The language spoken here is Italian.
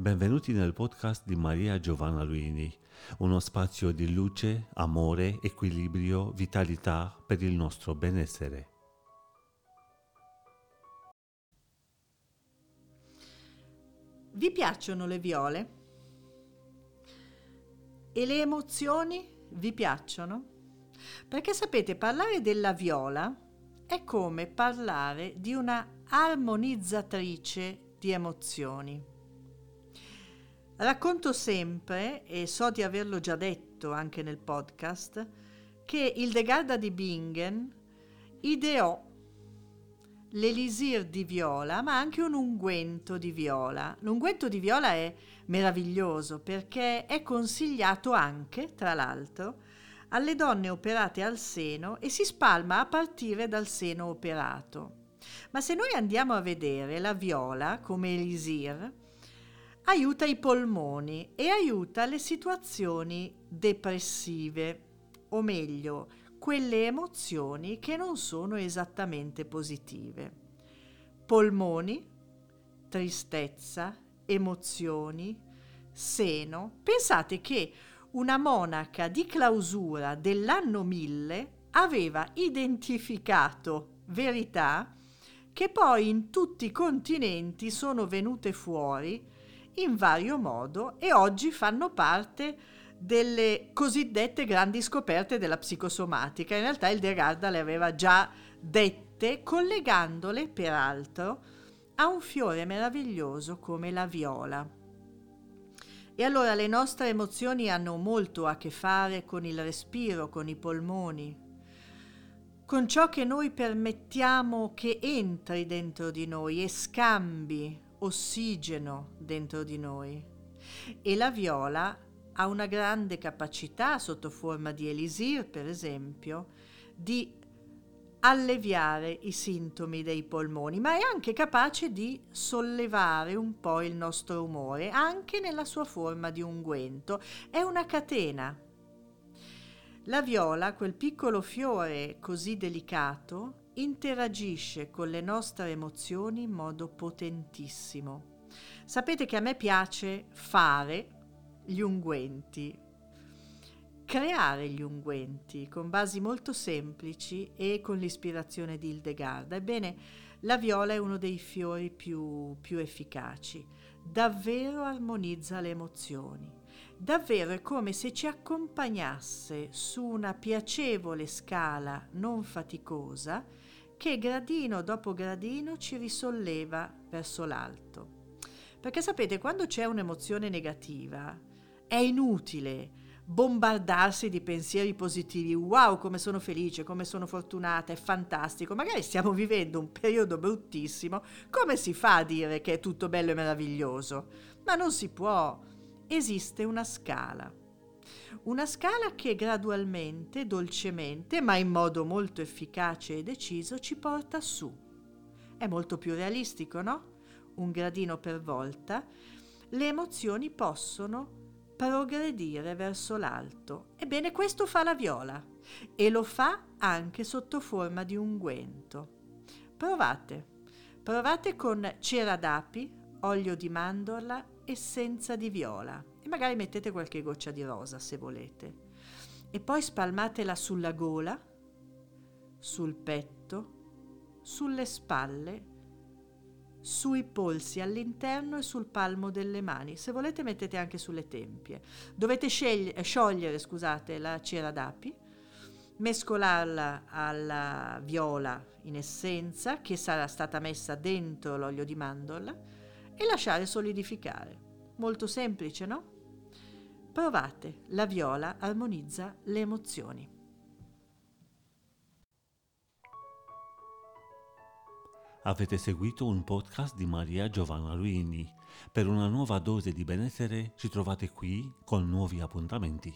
Benvenuti nel podcast di Maria Giovanna Luini, uno spazio di luce, amore, equilibrio, vitalità per il nostro benessere. Vi piacciono le viole? E le emozioni vi piacciono? Perché sapete, parlare della viola è come parlare di una armonizzatrice di emozioni. Racconto sempre, e so di averlo già detto anche nel podcast, che Hildegarda di Bingen ideò l'elisir di viola, ma anche un unguento di viola. L'unguento di viola è meraviglioso perché è consigliato anche, tra l'altro, alle donne operate al seno e si spalma a partire dal seno operato. Ma se noi andiamo a vedere la viola come elisir, aiuta i polmoni e aiuta le situazioni depressive, o meglio, quelle emozioni che non sono esattamente positive. Polmoni, tristezza, emozioni, seno. Pensate che una monaca di clausura dell'anno 1000 aveva identificato verità che poi in tutti i continenti sono venute fuori in vario modo e oggi fanno parte delle cosiddette grandi scoperte della psicosomatica. In realtà il Degarda le aveva già dette, collegandole peraltro a un fiore meraviglioso come la viola. E allora le nostre emozioni hanno molto a che fare con il respiro, con i polmoni, con ciò che noi permettiamo che entri dentro di noi e scambi ossigeno dentro di noi. E la viola ha una grande capacità, sotto forma di elisir per esempio, di alleviare i sintomi dei polmoni, ma è anche capace di sollevare un po' il nostro umore, anche nella sua forma di unguento. È una catena. La viola, quel piccolo fiore così delicato, interagisce con le nostre emozioni in modo potentissimo. Sapete che a me piace fare gli unguenti, creare gli unguenti con basi molto semplici e con l'ispirazione di Hildegarda. Ebbene, la viola è uno dei fiori più, più efficaci, davvero armonizza le emozioni. Davvero è come se ci accompagnasse su una piacevole scala non faticosa che gradino dopo gradino ci risolleva verso l'alto. Perché sapete, quando c'è un'emozione negativa, è inutile bombardarsi di pensieri positivi. Wow, come sono felice, come sono fortunata, è fantastico. Magari stiamo vivendo un periodo bruttissimo. Come si fa a dire che è tutto bello e meraviglioso? Ma non si può. Esiste una scala. Una scala che gradualmente, dolcemente, ma in modo molto efficace e deciso ci porta su. È molto più realistico, no? Un gradino per volta. Le emozioni possono progredire verso l'alto. Ebbene, questo fa la viola e lo fa anche sotto forma di unguento. Provate. Provate con cera d'api, olio di mandorla, essenza di viola e magari mettete qualche goccia di rosa se volete. E poi spalmatela sulla gola, sul petto, sulle spalle, sui polsi all'interno e sul palmo delle mani. Se volete mettete anche sulle tempie. Dovete scegli- sciogliere scusate, la cera d'api, mescolarla alla viola in essenza che sarà stata messa dentro l'olio di mandorla e lasciare solidificare. Molto semplice, no? Provate, la viola armonizza le emozioni. Avete seguito un podcast di Maria Giovanna Luini. Per una nuova dose di benessere ci trovate qui con nuovi appuntamenti.